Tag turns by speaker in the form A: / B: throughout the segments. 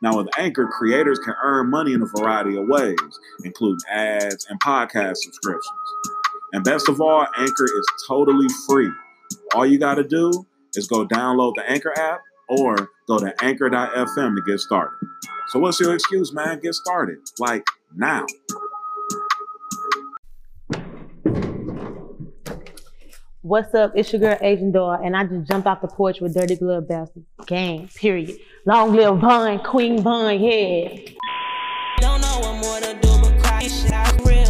A: Now, with Anchor, creators can earn money in a variety of ways, including ads and podcast subscriptions. And best of all, Anchor is totally free. All you got to do is go download the Anchor app or go to anchor.fm to get started. So, what's your excuse, man? Get started. Like now.
B: What's up? It's your girl Asian Doll, and I just jumped off the porch with Dirty Glove Bastard. Gang, period. Long live Von, Queen Von, yeah. Don't know what more to do but cry shit out real.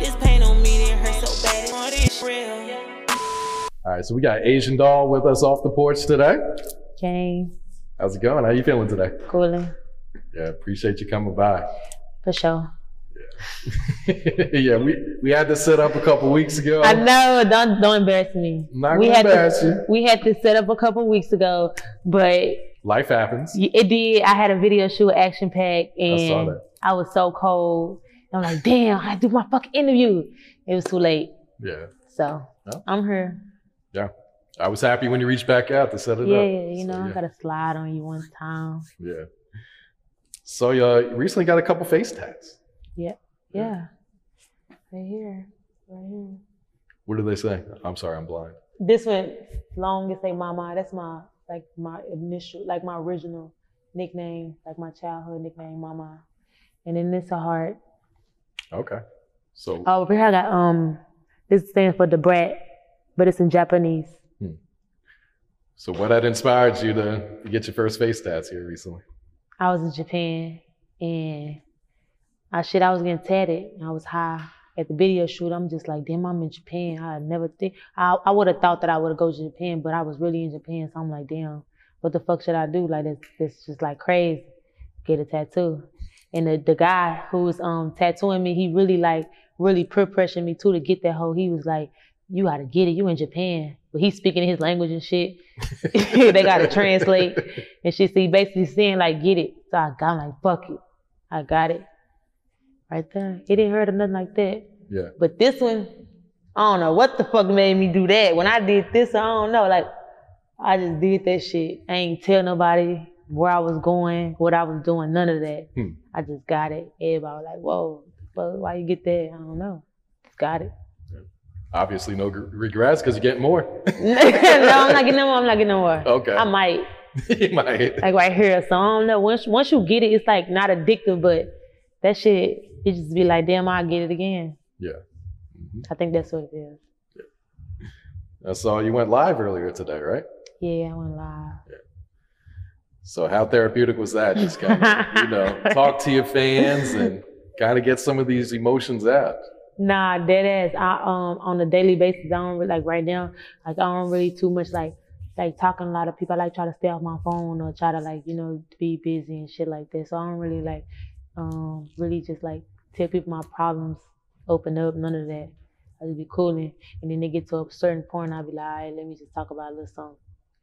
B: This pain on me, it hurts so bad, it's
C: real. All right, so we got Asian Doll with us off the porch today.
B: Gang.
C: How's it going? How you feeling today?
B: Cooling.
C: Yeah, appreciate you coming by.
B: For sure.
C: yeah, we, we had to set up a couple weeks ago.
B: I know. Don't don't embarrass me.
C: Not we had embarrass
B: to,
C: you.
B: We had to set up a couple weeks ago, but
C: life happens.
B: It did. I had a video shoot, action pack, and I, I, was so cold. I'm like, damn, I do my fucking interview. It was too late.
C: Yeah.
B: So I'm here.
C: Yeah. I was happy when you reached back out to set it
B: yeah,
C: up.
B: Yeah, you know, so, yeah. I got a slide on you one time.
C: Yeah. So you uh, recently got a couple face tats.
B: Yeah. Yeah. Right here. Right here.
C: What do they say? I'm sorry, I'm blind.
B: This one, long as say mama, that's my like my initial like my original nickname, like my childhood nickname, mama. And then this a heart.
C: Okay. So
B: Oh over here I got um this stands for the brat, but it's in Japanese. Hmm.
C: So what had inspired you to get your first face tats here recently?
B: I was in Japan and I shit, I was getting tatted. I was high at the video shoot. I'm just like, damn, I'm in Japan. I never think I, I would have thought that I would have go to Japan, but I was really in Japan. So I'm like, damn, what the fuck should I do? Like this, this just like crazy. Get a tattoo. And the, the guy who was um tattooing me, he really like really peer pressured me too to get that hoe. He was like, you gotta get it. You in Japan, but he's speaking his language and shit. they gotta translate and shit. So he basically saying like, get it. So I got like, fuck it, I got it right there. He didn't hurt or nothing like that.
C: Yeah.
B: But this one, I don't know what the fuck made me do that. When I did this, I don't know. Like, I just did that shit. I ain't tell nobody where I was going, what I was doing, none of that. Hmm. I just got it. Everybody was like, whoa, but why you get that? I don't know. Just got it.
C: Obviously, no regrets because you get more.
B: no, I'm not getting no more. I'm not getting no more.
C: Okay. I
B: might.
C: you might.
B: Like right here. So I don't know. Once once you get it, it's like not addictive, but that shit it just be like, damn, I'll get it again.
C: Yeah. Mm-hmm.
B: I think that's what it is.
C: Yeah. I saw you went live earlier today, right?
B: Yeah, I went live.
C: Yeah. So how therapeutic was that? Just kind of, you know, talk to your fans and kind of get some of these emotions out.
B: Nah, dead ass. I um on a daily basis, I don't really, like right now, like I don't really too much like like talking a lot of people. I like try to stay off my phone or try to like you know be busy and shit like that. So I don't really like um really just like tell people my problems, open up, none of that. I just be cooling. And then they get to a certain point, I'll be like, all right, let me just talk about a little something.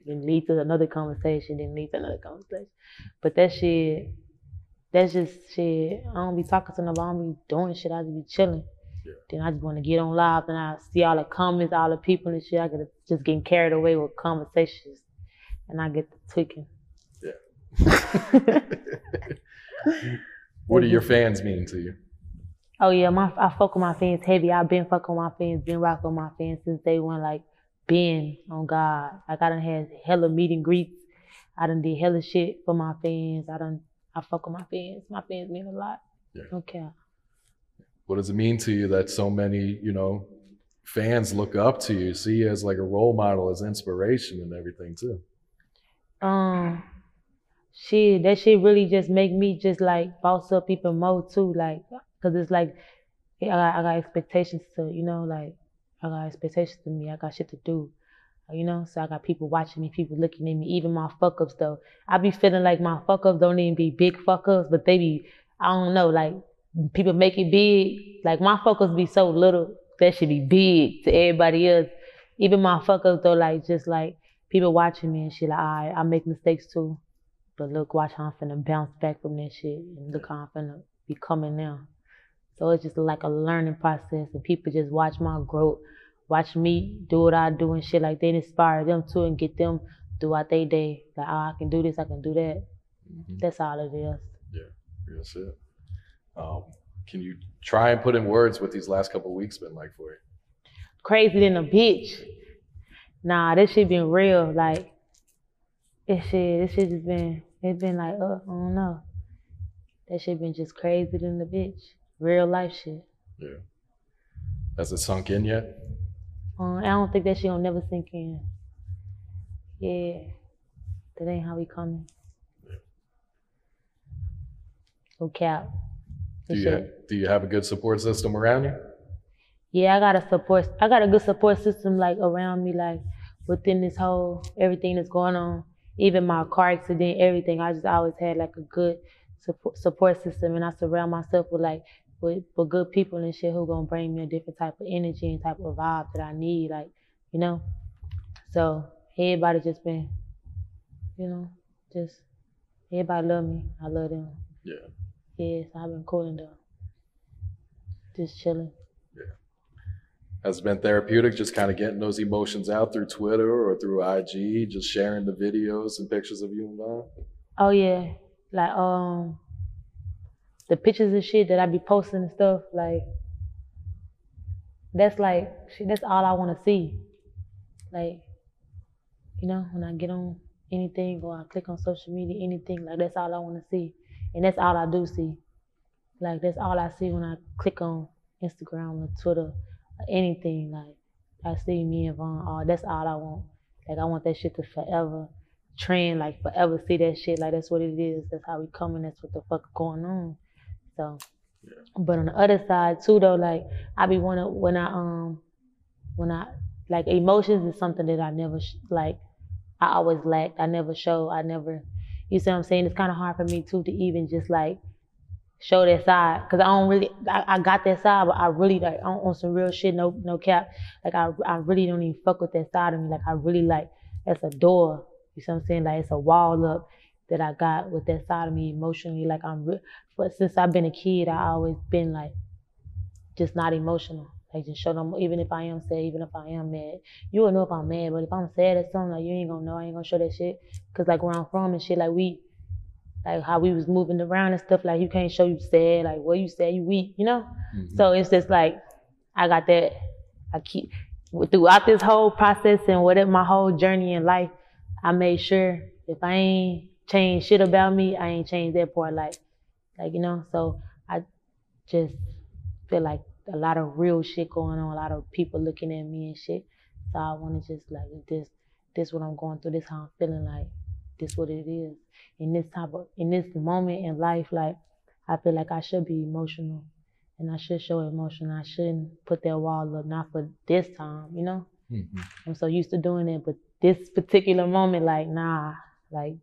B: then lead to another conversation, then lead to another conversation. But that shit, that's just shit. I don't be talking to nobody. I don't be doing shit. I just be chilling.
C: Yeah.
B: Then I just want to get on live and I see all the comments, all the people and shit. I get just getting carried away with conversations, and I get to tweaking.
C: What do your fans mean to you?
B: Oh yeah, my I fuck with my fans heavy. I've been fucking with my fans, been rocking with my fans since day one. Like been on God. Like I done had hella meet and greets. I done did hella shit for my fans. I done I fuck with my fans. My fans mean a lot.
C: Yeah.
B: Okay.
C: What does it mean to you that so many, you know, fans look up to you, see you as like a role model, as inspiration and everything too?
B: Um, shit, that shit really just make me just like boss up even more too, like, cause it's like I got, I got expectations to, you know, like I got expectations to me. I got shit to do, you know. So I got people watching me, people looking at me, even my fuck ups though. I be feeling like my fuck ups don't even be big fuck ups, but they be, I don't know, like people make it big. Like my fuck ups be so little that should be big to everybody else. Even my fuck ups though, like just like people watching me and shit, like I, I make mistakes too. But look, watch how I'm finna bounce back from that shit and look how I'm finna be coming now. So it's just like a learning process and people just watch my growth, watch me do what I do and shit like they inspire them too and get them throughout their day. Like, oh, I can do this, I can do that.
C: Mhm.
B: That's all it is.
C: Yeah, that's it. Um, can you try and put in words what these last couple of weeks been like for you?
B: Crazy than a bitch. Nah, this shit been real. Like, this shit, this shit just been, it's been like, uh, I don't know. That shit been just crazy than a bitch. Real life shit.
C: Yeah. Has it sunk in yet?
B: Uh, I don't think that shit gonna never sink in. Yeah, that ain't how we coming. No cap.
C: Do you,
B: shit-
C: do you have a good support system around you?
B: Yeah, I got a support. I got a good support system like around me, like within this whole everything that's going on. Even my car accident, everything. I just always had like a good support support system, and I surround myself with like with, with good people and shit who gonna bring me a different type of energy and type of vibe that I need, like you know. So everybody just been, you know, just everybody love me. I love them.
C: Yeah.
B: Yes, I've been cooling though. Just chilling.
C: Yeah. Has been therapeutic just kind of getting those emotions out through Twitter or through IG, just sharing the videos and pictures of you and Von?
B: Oh yeah, like um, the pictures and shit that I be posting and stuff. Like that's like shit, that's all I want to see. Like you know, when I get on anything or I click on social media, anything like that's all I want to see, and that's all I do see. Like that's all I see when I click on Instagram or Twitter, or anything. Like I see me and Von. Oh, that's all I want. Like I want that shit to forever trend, like forever see that shit. Like that's what it is. That's how we coming. That's what the fuck going on. So, but on the other side too, though, like I be wanna when I um when I like emotions is something that I never sh- like. I always lacked. I never show. I never. You see what I'm saying? It's kind of hard for me too to even just like show that side because I don't really. I, I got that side, but I really like on, on some real shit. No, no cap. Like I, I really don't even fuck with that side of me. Like I really like that's a door. You see what I'm saying? Like it's a wall up that I got with that side of me emotionally. Like I'm, re- but since I've been a kid, I always been like just not emotional. Like just show them, even if I am sad, even if I am mad, you will know if I'm mad. But if I'm sad or something, like you ain't gonna know. I ain't gonna show that shit. Cause like where I'm from and shit, like we, like how we was moving around and stuff. Like you can't show you sad. Like what you sad, you weak. You know.
C: Mhm.
B: So it's just like I got that. I keep throughout this whole process and whatever my whole journey in life. I made sure if I ain't changed shit about me, I ain't changed that part. Like, like you know. So I just feel like a lot of real shit going on. A lot of people looking at me and shit. So I want to just like this. This what I'm going through. This how I'm feeling. Like this what it is. In this type of in this moment in life, like I feel like I should be emotional and I should show emotion. I shouldn't put that wall up, not for this time, you know?
C: Mhm.
B: I'm so used to doing it, but this particular moment, like, nah, like,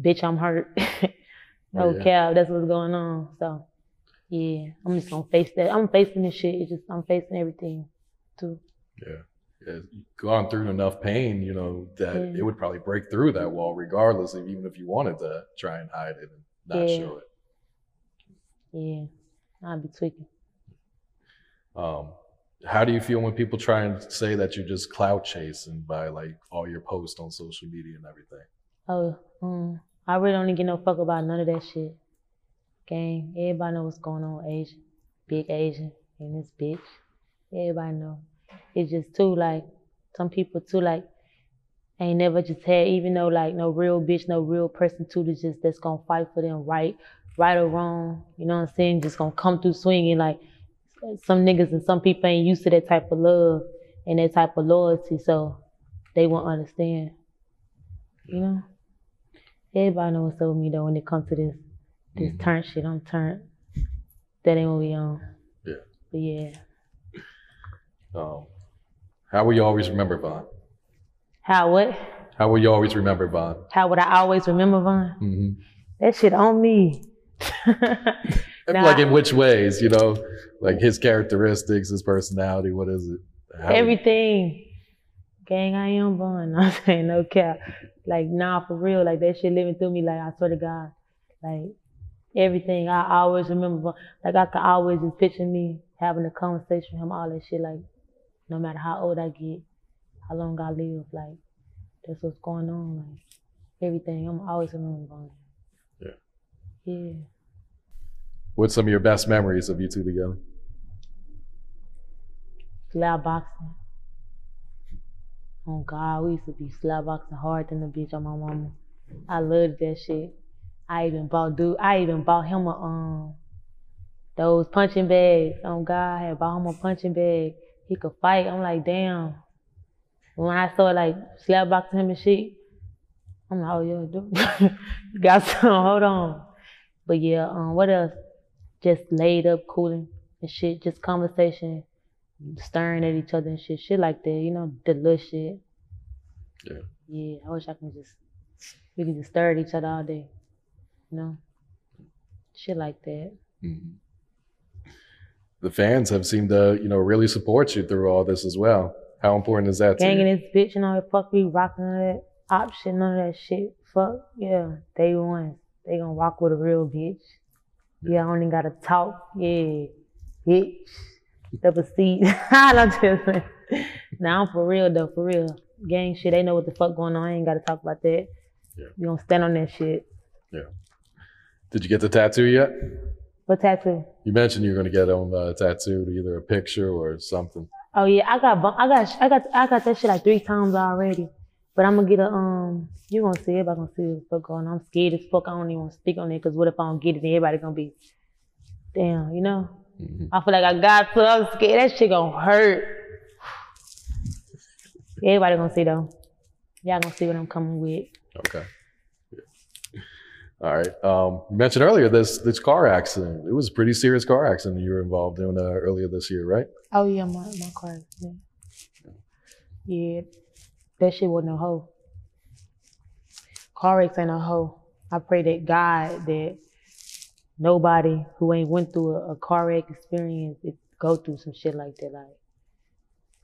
B: bitch, I'm hurt. no
C: Yeah.
B: cap, that's what's going on. So, yeah, I'm just gonna face that. I'm facing this shit. It's just, I'm facing everything too.
C: Yeah. uh, gone through enough pain, you know, that
B: Yeah.
C: it would probably break through that wall, regardless of even if you wanted to try and hide it and not
B: Yeah.
C: show it.
B: Yeah, I'd be tweaking.
C: Um, how do you feel when people try and say that you're just clout chasing by like all your posts on social media and everything?
B: Oh, um, I really don't give no fuck about none of that shit. Gang, everybody know what's going on, Asian, big Asian in this bitch. Everybody know. It's just too like some people too like ain't never just had even though like no real bitch, no real person too that's just that's gonna fight for them right, right or wrong. You know what I'm saying? Just gonna come through swinging like some niggas and some people ain't used to that type of love and that type of loyalty, so they won't understand. You know? Everybody know what's up with me though when it comes to this this
C: Mhm.
B: turn shit. I'm turned. That ain't what we on.
C: Yeah.
B: But yeah.
C: Um, how will you always remember Von?
B: How what?
C: How will you always remember Von?
B: How would I always remember Von?
C: hmm
B: That shit on me. Nah.
C: Like in which ways, you know, like his characteristics, his personality. What is it? How-
B: Everything. Gang, I am Von. I'm saying no cap. Like, nah, for real. Like, that shit living through me. Like, I swear to God. Like, everything. I always remember Like, I could always just picture me having a conversation with him, all that shit. Like, no matter how old I get, how long I live. Like, that's what's going on. Like, everything. I'm always remember Von.
C: Yeah.
B: Yeah.
C: What's some of your best memories of you two together?
B: slab boxing. Oh God, we used to be slab boxing hard than the bitch on my mama. I loved that shit. I even bought dude. I even bought him a um those punching bags. Oh God, I had bought him a punching bag. He could fight. I'm like, damn. When I saw like slap boxing him and shit, I'm like, oh yeah, dude. Got some. Hold on. But yeah, um, what else? Just laid up, cooling and shit. Just conversation staring at each other and shit, shit like that, you know, the little shit.
C: Yeah.
B: Yeah, I wish I could just, we could just stare at each other all day, you know, shit like that.
C: Mhm. The fans have seemed to, you know, really support you through all this as well. How important is that to
B: Gang in this bitch and all that, fuck we rocking all that option, none of that shit. Fuck, yeah, day one. They gonna rock with a real bitch. Yeah, I only gotta talk, yeah, bitch. Double seat. I'm just saying. Now I'm for real though, for real. Gang shit, they know what the fuck going on. I ain't gotta talk about that.
C: Yeah.
B: You don't stand on that shit. Yeah.
C: Did you get the tattoo yet?
B: What tattoo?
C: You mentioned you were to get them uh, tattooed, either a picture or something.
B: Oh yeah, I got I got I got I got that shit like three times already. But I'm gonna get a um. You gonna see everybody gonna see what the fuck going on. I'm scared as fuck. I don't even want to speak on it because what if I don't get it? Then everybody gonna be, damn. You know.
C: Mhm.
B: I feel like I got to. I'm scared. That shit gonna hurt. Everybody gonna see though. Y'all gonna see what I'm coming with.
C: Okay. All right. Um, you mentioned earlier this this car accident. It was a pretty serious car accident you were involved in uh, earlier this year, right?
B: Oh yeah, my my car. Yeah. yeah, that shit wasn't a hoe. Car wrecks ain't a hoe. I pray that God that nobody who ain't went through a, a car wreck experience it go through some shit like that, like,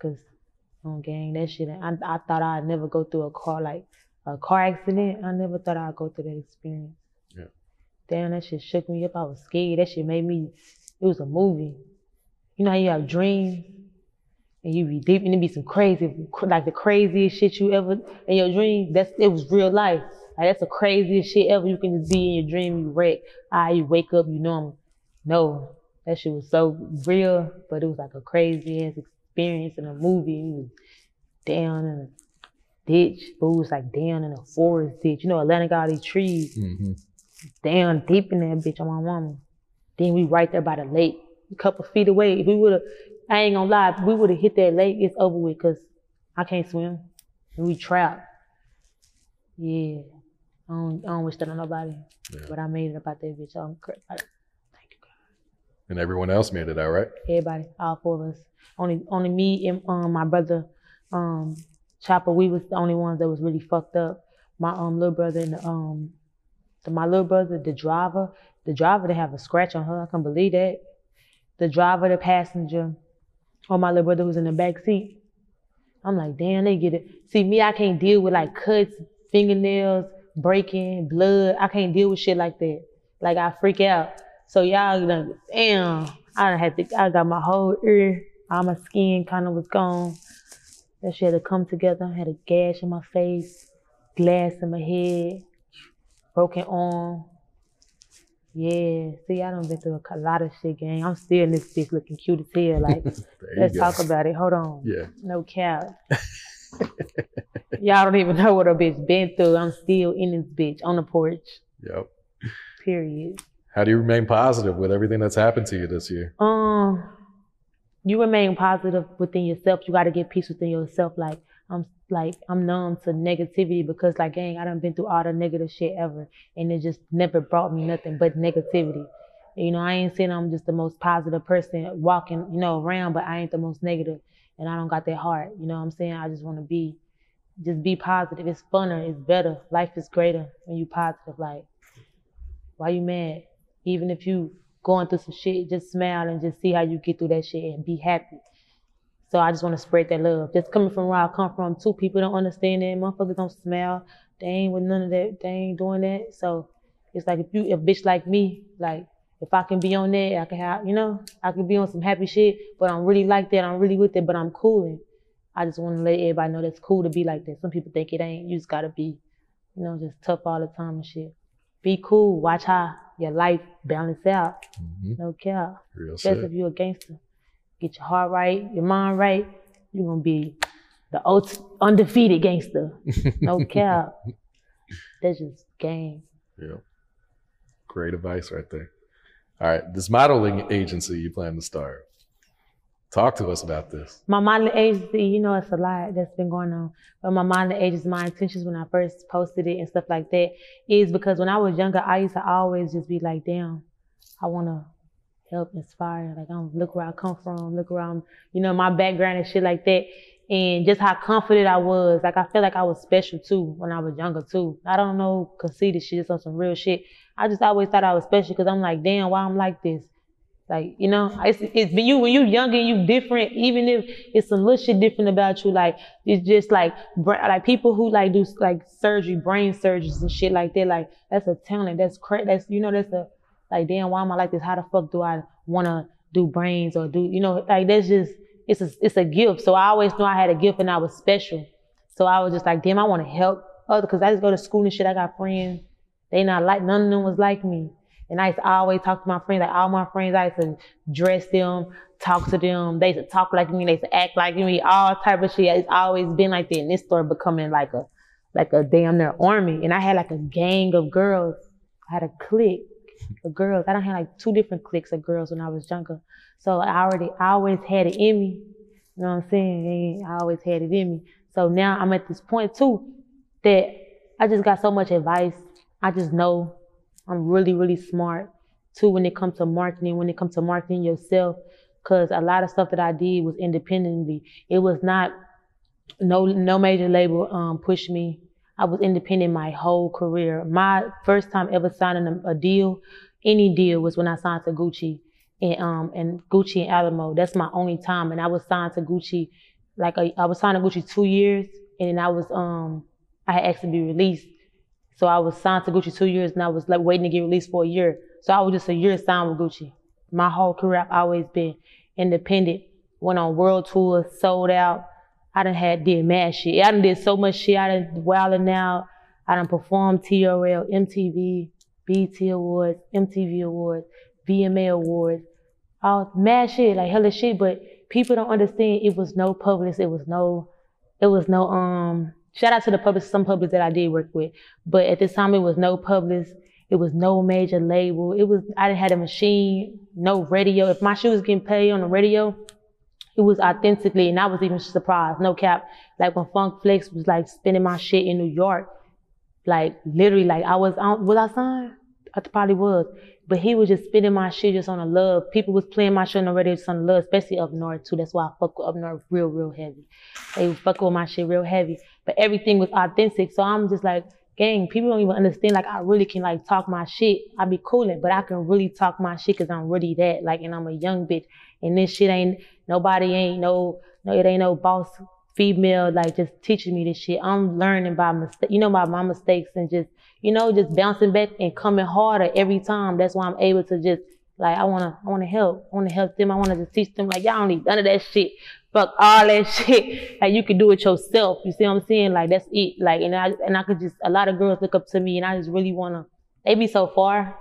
B: cause on gang that shit. I I thought I'd never go through a car like a car accident. I never thought I'd go through that experience.
C: Yeah.
B: Damn, that shit shook me up. I was scared. That shit made me. It was a movie. You know how you have dreams and you be deep and it be some crazy, like the craziest shit you ever in your dream. That's it was real life. Like that's the craziest shit ever. You can just be in your dream, you wreck. Ah, you wake up, you normal. No, that shit was so real, but it was like a crazy ass experience in a movie. You was down in a ditch, but it was like down in a forest ditch. You know, Atlanta got all these trees
C: Mm-hmm.
B: down deep in that bitch on my mama. Then we right there by the lake, a couple feet away. If we would have, I ain't gonna lie, if we would have hit that lake, it's over with because I can't swim. And we trapped. Yeah. I don't, I don't wish that on nobody.
C: Yeah.
B: But I made it about that bitch. I'm cra- I- Thank you, God.
C: And everyone else made it out, right?
B: Everybody, all four of us. Only only me and um my brother, um, Chopper, we was the only ones that was really fucked up. My um little brother and the, um the, my little brother, the driver, the driver they have a scratch on her. I can't believe that. The driver, the passenger, or my little brother who's in the back seat. I'm like, damn, they get it. See, me, I can't deal with like cuts, fingernails, breaking, blood. I can't deal with shit like that. Like I freak out. So y'all like, damn, I done had to, I got my whole ear, all my skin kind of was gone. That shit had to come together. I had a gash in my face, glass in my head, broken arm. Yeah, see, I done been through a lot of shit, gang. I'm still in this bitch looking cute as hell. Like, let's
C: go.
B: talk about it. Hold on.
C: Yeah.
B: No cap. Y'all don't even know what a bitch been through. I'm still in this bitch on the porch.
C: Yep.
B: Period.
C: How do you remain positive with everything that's happened to you this year?
B: Um, you remain positive within yourself. You got to get peace within yourself. Like I'm, like I'm numb to negativity because, like, gang, I done been through all the negative shit ever, and it just never brought me nothing but negativity. You know, I ain't saying I'm just the most positive person walking, you know, around, but I ain't the most negative, and I don't got that heart. You know what I'm saying? I just want to be, just be positive. It's funner. It's better. Life is greater when you positive. Like, why you mad? Even if you going through some shit, just smile and just see how you get through that shit and be happy. So I just want to spread that love. Just coming from where I come from, too, people don't understand that. Motherfuckers don't smile. They ain't with none of that. They ain't doing that. So it's like if you, a bitch like me, like if I can be on that, I can have, you know, I can be on some happy shit. But I'm really like that. I'm really with it. But I'm cool. And I just want to let everybody know that's cool to be like that. Some people think it ain't. You just gotta be, you know, just tough all the time and shit. Be cool. Watch how your life balance out.
C: Mhm.
B: No cap.
C: Real
B: Especially
C: shit.
B: if you're a gangster. Get your heart right, your mind right. You're gonna be the ult- undefeated gangster. No cap. That's just game.
C: Yeah. Great advice right there. All right. This modeling agency you plan to start. Talk to us about this.
B: My modeling agency, you know, it's a lot that's been going on. But my modeling agency, my intentions when I first posted it and stuff like that is because when I was younger, I used to always just be like, damn, I want to help inspire. Like, I'm look where I come from, look where I'm, you know, my background and shit like that. And just how confident I was. Like, I felt like I was special too when I was younger too. I don't know, conceited shit, just on some real shit. I just always thought I was special because I'm like, damn, why I'm like this? Like, you know, it's, it's you, when you younger, and you different, even if it's a little shit different about you. Like, it's just like, like people who like do like surgery, brain surgeries and shit like that. Like, that's a talent. That's crazy. That's, you know, that's a, like, damn, why am I like this? How the fuck do I want to do brains or do, you know, like, that's just, it's a, it's a gift. So I always knew I had a gift and I was special. So I was just like, damn, I want to help other, cause I just go to school and shit. I got friends. They not like, none of them was like me. And I used to always talk to my friends, like all my friends, I used to dress them, talk to them. They used to talk like me, they used to act like me, all type of shit. It's always been like that. And this started becoming like a, like a damn near army. And I had like a gang of girls. I had a clique of girls. I don't have like two different cliques of girls when I was younger. So I already, I always had it in me. You know what I'm saying? I always had it in me. So now I'm at this point too that I just got so much advice. I just know I'm really, really smart too when it comes to marketing, when it comes to marketing yourself. Cause a lot of stuff that I did was independently. It was not no no major label um pushed me. I was independent my whole career. My first time ever signing a, a deal, any deal, was when I signed to Gucci and um and Gucci and Alamo. That's my only time, and I was signed to Gucci like a, I was signed to Gucci two years, and then I was um I had asked to be released. So I was signed to Gucci two years and I was like waiting to get released for a year. So I was just a year signed with Gucci. My whole career I've always been independent. Went on world tours, sold out. I done had did mad shit. I done did so much shit. I done wilding out. I done performed TRL, MTV, BT Awards, MTV Awards, VMA Awards. All mad shit, like hella shit, but people don't understand it was no public, it was no it was no um shout out to the public some publics that I did work with. But at this time it was no public, it was no major label. It was I didn't have a machine, no radio. If my shit was getting played on the radio, it was authentically and I was even surprised, no cap. Like when Funk Flex was like spinning my shit in New York, like literally like I was on was I signed? I probably was. But he was just spinning my shit just on the love. People was playing my shit on the radio just on the love, especially up north too. That's why I fuck with up north real, real heavy. They fucking with my shit real heavy. But everything was authentic. So I'm just like, gang, people don't even understand. Like I really can like talk my shit. I be coolin', but I can really talk my shit because I'm really that. Like, and I'm a young bitch. And this shit ain't nobody ain't no no it ain't no boss female like just teaching me this shit. I'm learning by mistake, you know, by my mistakes and just, you know, just bouncing back and coming harder every time. That's why I'm able to just like I wanna I wanna help. I wanna help them. I wanna just teach them like y'all don't need none of that shit. Fuck all that shit. Like you can do it yourself. You see what I'm saying? Like that's it. Like and I and I could just a lot of girls look up to me and I just really wanna they be so far.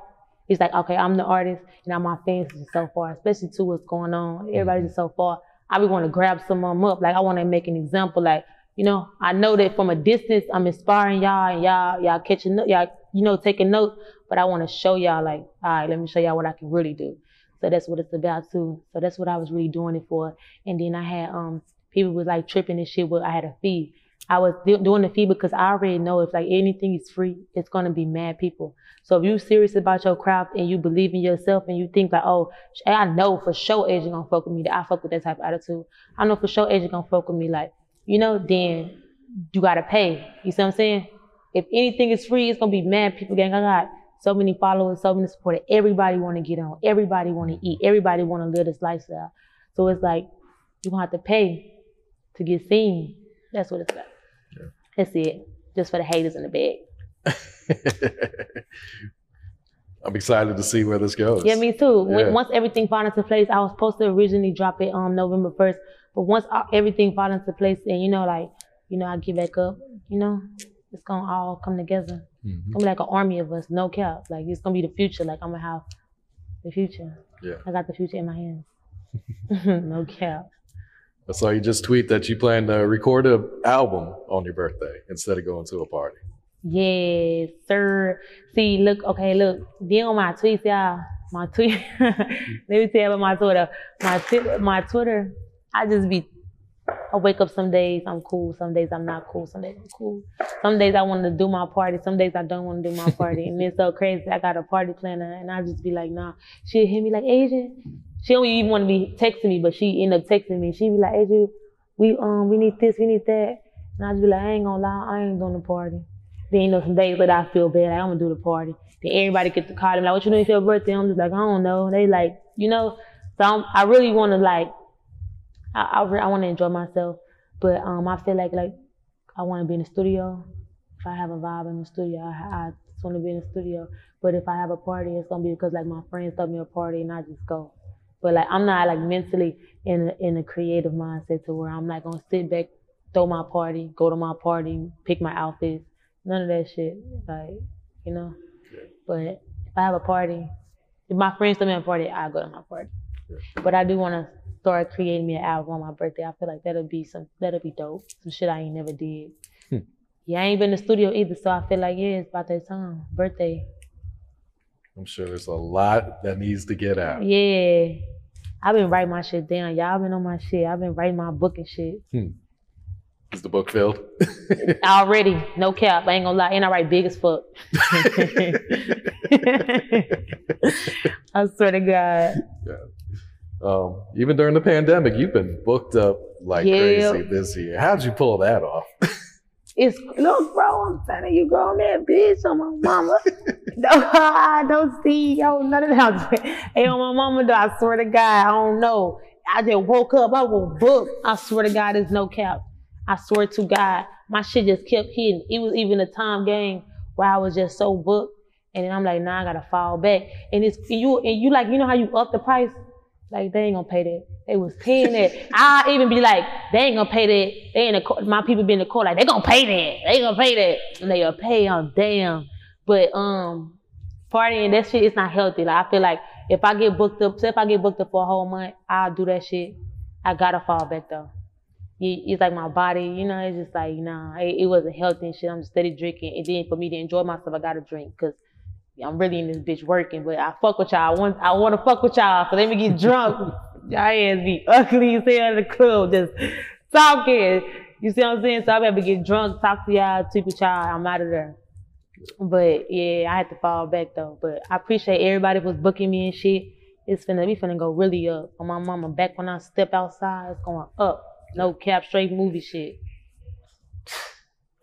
B: It's like, okay, I'm the artist and now my fans is so far, especially to what's going on. Everybody's just so far. I be want to grab some of them up. Like I want to make an example. Like, you know, I know that from a distance, I'm inspiring y'all and y'all, y'all catching, y'all, you know, taking notes. But I want to show y'all, like, all right, let me show y'all what I can really do. So that's what it's about too. So that's what I was really doing it for. And then I had um people was like tripping and shit. But I had a fee. I was doing the fee because I already know if like anything is free, it's gonna be mad people. So if you serious about your craft and you believe in yourself and you think like, oh, I know for sure agent gonna fuck with me. That I fuck with that type of attitude. I know for sure agent gonna fuck with me. Like, you know, then you gotta pay. You see what I'm saying? If anything is free, it's gonna be mad people. Gang, I got so many followers, so many supporters. Everybody want to get on. Everybody want to eat. Everybody want to live this lifestyle. So it's like you gonna have to pay to get seen. That's what it's about.
C: Yeah.
B: That's it. Just for the haters in the back.
C: I'm excited to see where this goes.
B: Yeah, me too. When, once everything fall into place, I was supposed to originally drop it um November first, but once uh, everything fall into place, and you know, like you know, I get back up, you know, it's gonna all come together.
C: Mhm.
B: It's gonna be like an army of us, no cap. Like it's gonna be the future. Like I'm gonna have the future.
C: Yeah.
B: I got the future in my hands. no cap.
C: I saw you just tweet that you plan to record an album on your birthday instead of going to a party.
B: Yes, sir. See, look, okay, look. Then on my tweets, y'all, my tweet. let me tell you about my Twitter. My t- my Twitter, I just be. I wake up some days I'm cool, some days I'm not cool, some days I'm cool. Some days I want to do my party, some days I don't want to do my party, and it's so crazy. I got a party planner, and I just be like, nah. She'll hit me like, Asian. She don't even want to be texting me, but she end up texting me. She be like, Asian, we um we need this, we need that, and I just be like, I ain't gonna lie, I ain't doing the party. Then you know some days later I feel bad, like I'm gonna do the party. Then everybody get to call me like, what you doing for your birthday? I'm just like, I don't know. They like, you know, so I'm, I really want to like, I I, I want to enjoy myself, but um I feel like like I want to be in the studio. If I have a vibe in the studio, I, I just want to be in the studio. But if I have a party, it's gonna be because like my friends throw me a party and I just go. But like I'm not like mentally in a, in a creative mindset to where I'm like gonna sit back, throw my party, go to my party, pick my outfits. None of that shit. Like, you know. But if I have a party, if my friends throw me a party, I go to my party. But I do want to start creating me an album on my birthday. I feel like that'll be some that'll be dope. Some shit I ain't never did.
C: Hmm.
B: Yeah, I ain't been in the studio either, so I feel like yeah, it's about that time. Birthday.
C: I'm sure there's a lot that needs to get out.
B: Yeah. I've been writing my shit down. Y'all been on my shit. I've been writing my book and shit.
C: Is the book filled?
B: Already. No cap. I ain't gonna lie. And I write big as fuck. I swear to God.
C: um, even during the pandemic, you've been booked up like
B: Yeah.
C: crazy this year. How'd you pull that off?
B: It's look, bro. I'm telling you, grown that bitch on my mama. no, I don't see yo none of that. hey, on my mama, though, I swear to God, I don't know. I just woke up. I was booked. I swear to God, there's no cap. I swear to God, my shit just kept hitting. It was even a time game where I was just so booked, and then I'm like, nah, I gotta fall back. And it's you and you like, you know how you up the price? Like they ain't gonna pay that. They was paying that. I even be like, they ain't gonna pay that. They in the court. My people be in the court like they gonna pay that. They gonna pay that. And they'll pay. Oh damn. But um, partying that shit is not healthy. Like I feel like if I get booked up, say if I get booked up for a whole month, I'll do that shit. I gotta fall back though. It- It's like my body, you know. It's just like nah, it, it wasn't healthy and shit. I'm steady drinking, and then for me to enjoy myself, I gotta drink because I'm really in this bitch working, but I fuck with y'all. I want I want to fuck with y'all, so let me get drunk. y'all ass be ugly as hell in the club, just talking. You see what I'm saying? So I better get drunk, talk to y'all, sleep with y'all. I'm out of there. But yeah, I had to fall back though. But I appreciate everybody was booking me and shit. It's finna we finna go really up. On my mama, back when I step outside, it's going up. No cap, straight movie shit.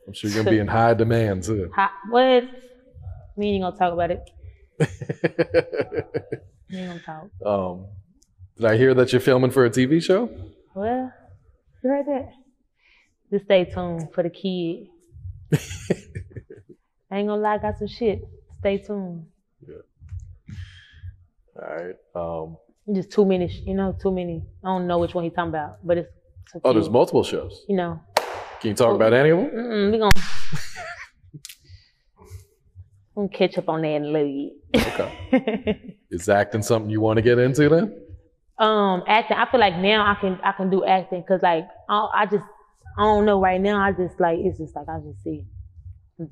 C: I'm sure you're gonna be in high demand too.
B: Hot, what? We ain't gonna talk about it. We ain't gonna talk.
C: um, did I hear that you're filming for a TV show?
B: Well, you heard that? Just stay tuned for the kid. I ain't gonna lie, I got some shit. Stay tuned. Yeah.
C: All right. Um,
B: Just too many, you know, too many. I don't know which one he's talking about, but it's.
C: oh, there's multiple shows.
B: You know,
C: Can you talk about any of them?
B: mm-mm, we gonna. gonna catch up on that in a little
C: Okay. Is acting something you want to get into then?
B: um, acting. I feel like now I can I can do acting because like I, I just I don't know right now. I just like it's just like I just see I'm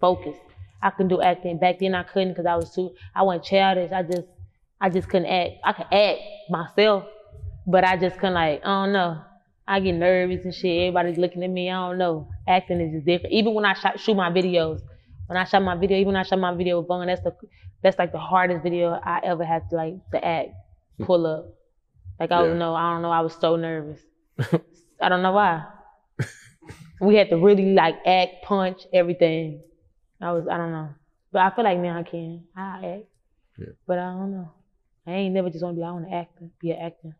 B: focused. I can do acting. Back then I couldn't because I was too I wasn't childish. I just I just couldn't act. I could act myself, but I just couldn't like I don't know. I get nervous and shit. Everybody's looking at me. I don't know. Acting is just different. Even when I shot, shoot my videos, when I shot my video, even when I shot my video with Von, that's the that's like the hardest video I ever had to like to act, pull up. Like I
C: Yeah.
B: don't know, I don't know. I was so nervous. I don't know why. we had to really like act, punch, everything. I was I don't know, but I feel like now I can. I act,
C: Yeah.
B: but I don't know. I ain't never just gonna be. I want to act, be an actor,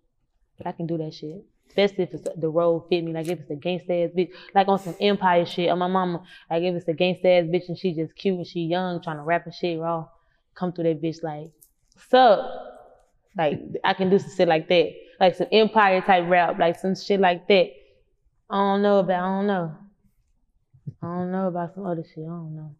B: but I can do that shit. Especially if it's the role fit me. Like if it's a gangsta ass bitch, like on some empire shit. On my mama, like if it's a gangsta ass bitch and she just cute and she young, trying to rap and shit raw, come through that bitch like, sup? Like I can do some shit like that, like some empire type rap, like some shit like that. I don't know about. I don't know. I don't know about some other shit. I don't know.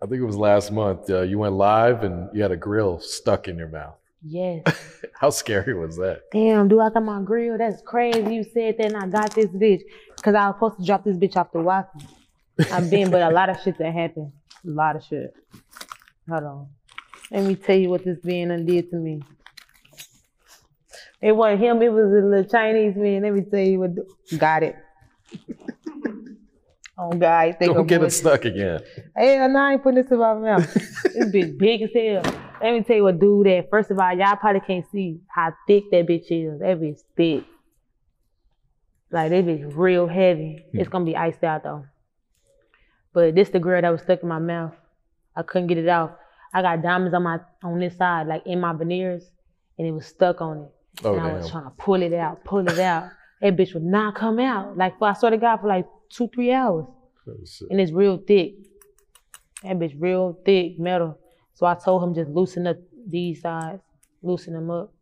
C: I think it was last month. Uh, you went live and you had a grill stuck in your mouth.
B: Yes.
C: How scary was that?
B: Damn, dude, I got my grill. That's crazy. You said that and I got this bitch. Cause I was supposed to drop this bitch off the Wi-Fi. I've been, but a lot of shit that happened. A lot of shit. Hold on. Let me tell you what this man did to me. It wasn't him, it was a little Chinese man. Let me tell you what the- got it. Oh God, think
C: Don't get it stuck again.
B: Hell no, I ain't putting this in my mouth. this bitch big as hell. Let me tell you what dude that. First of all, y'all probably can't see how thick that bitch is. That bitch thick. Like that bitch real heavy. It's gonna be iced out though. But this the girl that was stuck in my mouth. I couldn't get it out. I got diamonds on my on this side, like in my veneers, and it was stuck on it.
C: Oh,
B: and I was trying to pull it out, pull it out. That bitch would not come out. Like for I swear to God for like two, three hours
C: Oh,
B: and it's real thick. That bitch real thick metal. So I told him just loosen up these sides, loosen them up.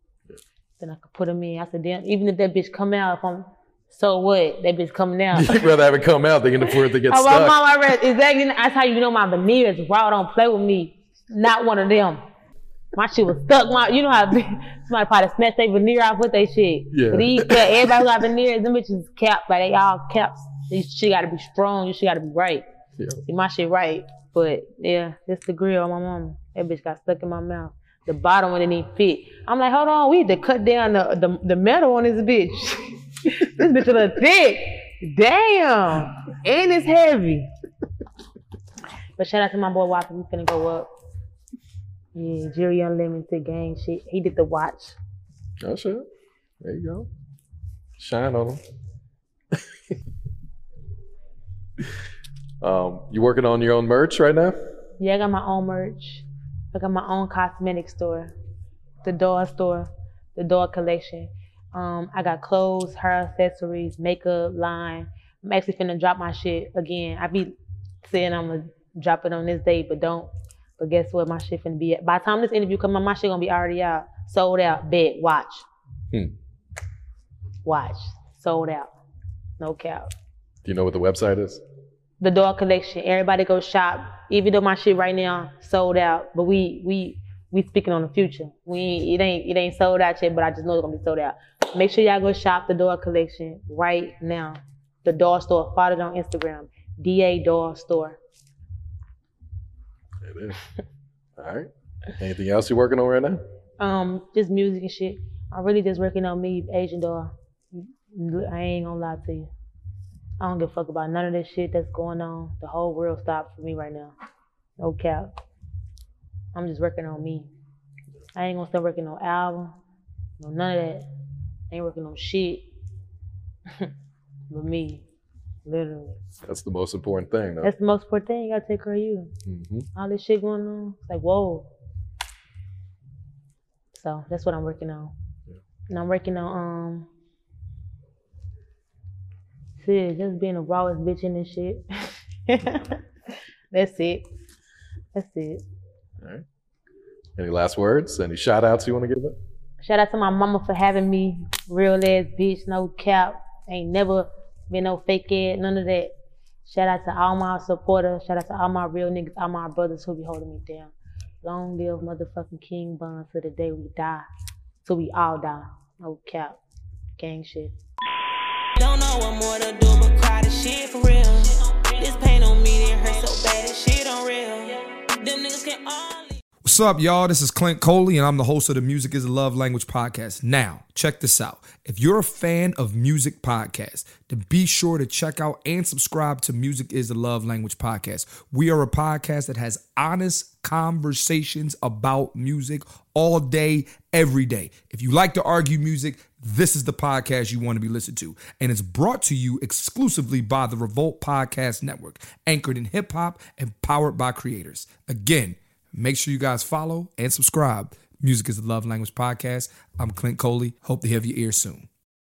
B: Then I could put them in. I said, damn, even if that bitch come out, if I'm so what? That bitch coming out.
C: You'd rather have it come out than for it to get
B: Oh, my
C: stuck.
B: mom, I read exactly. That's how you know my veneers raw. Don't play with me. Not one of them. My shit was stuck. My, you know how somebody probably snatched their veneer off with their shit.
C: Yeah.
B: But these, everybody who got veneers, them bitches capped. Like they all caps. These shit got to be strong. This shit got to be right.
C: Yeah.
B: See, my shit right. But yeah, this the grill on my mama. That bitch got stuck in my mouth. The bottom one didn't even fit. I'm like, hold on, we need to cut down the the, the metal on this bitch. this bitch a little thick. Damn. And it's heavy. But shout out to my boy Whopper. We finna go up. Yeah, Jerry Unlimited gang shit. He did the watch.
C: Oh shit. There you go. Shine on them. um, you working on your own merch right now?
B: Yeah, I got my own merch. I got my own cosmetic store, the doll store, the doll collection. Um, I got clothes, hair accessories, makeup line. I'm actually finna drop my shit again. I be saying I'm gonna drop it on this date, but don't. But guess what? My shit finna be. At. By the time this interview come out, my shit gonna be already out, sold out. Bet, watch,
C: Hmm.
B: watch, sold out. No cap.
C: Do you know what the website is?
B: The doll collection. Everybody go shop. Even though my shit right now sold out, but we we we speaking on the future. We it ain't it ain't sold out yet, but I just know it's gonna be sold out. Make sure y'all go shop the doll collection right now. The doll store. Follow it on Instagram. Da Doll Store.
C: It is. All right. Anything else you're working on right now?
B: Um, just music and shit. I'm really just working on me, Asian doll. I ain't gonna lie to you. I don't give a fuck about none of this shit that's going on. The whole world stopped for me right now. No cap. I'm just working on me. I ain't gonna start working on album. No none of that. I ain't working on shit. but me. Literally.
C: That's the most important thing, though.
B: That's the most important thing. You gotta take care of you.
C: hmm
B: All this shit going on. It's like, whoa. So that's what I'm working on.
C: Yeah.
B: And I'm working on um Shit, just being the rawest bitch in this shit. That's it. That's it.
C: All right. Any last words? Any shout outs you want to give it?
B: Shout out to my mama for having me. Real ass bitch, no cap. Ain't never been no fake ass, none of that. Shout out to all my supporters. Shout out to all my real niggas, all my brothers who be holding me down. Long live motherfucking King Von to the day we die. Till we all die. No cap. Gang shit.
D: Don't know what more to do but cry the shit for real. This pain on me, it hurt so bad, this shit unreal. Them niggas can all.
E: What's up, y'all? This is Clint Coley, and I'm the host of the Music is a Love Language podcast. Now, check this out. If you're a fan of music podcasts, then be sure to check out and subscribe to Music is a Love Language podcast. We are a podcast that has honest conversations about music all day, every day. If you like to argue music, this is the podcast you want to be listened to. And it's brought to you exclusively by the Revolt Podcast Network, anchored in hip hop and powered by creators. Again, Make sure you guys follow and subscribe. Music is the Love Language Podcast. I'm Clint Coley. Hope to have your ear soon.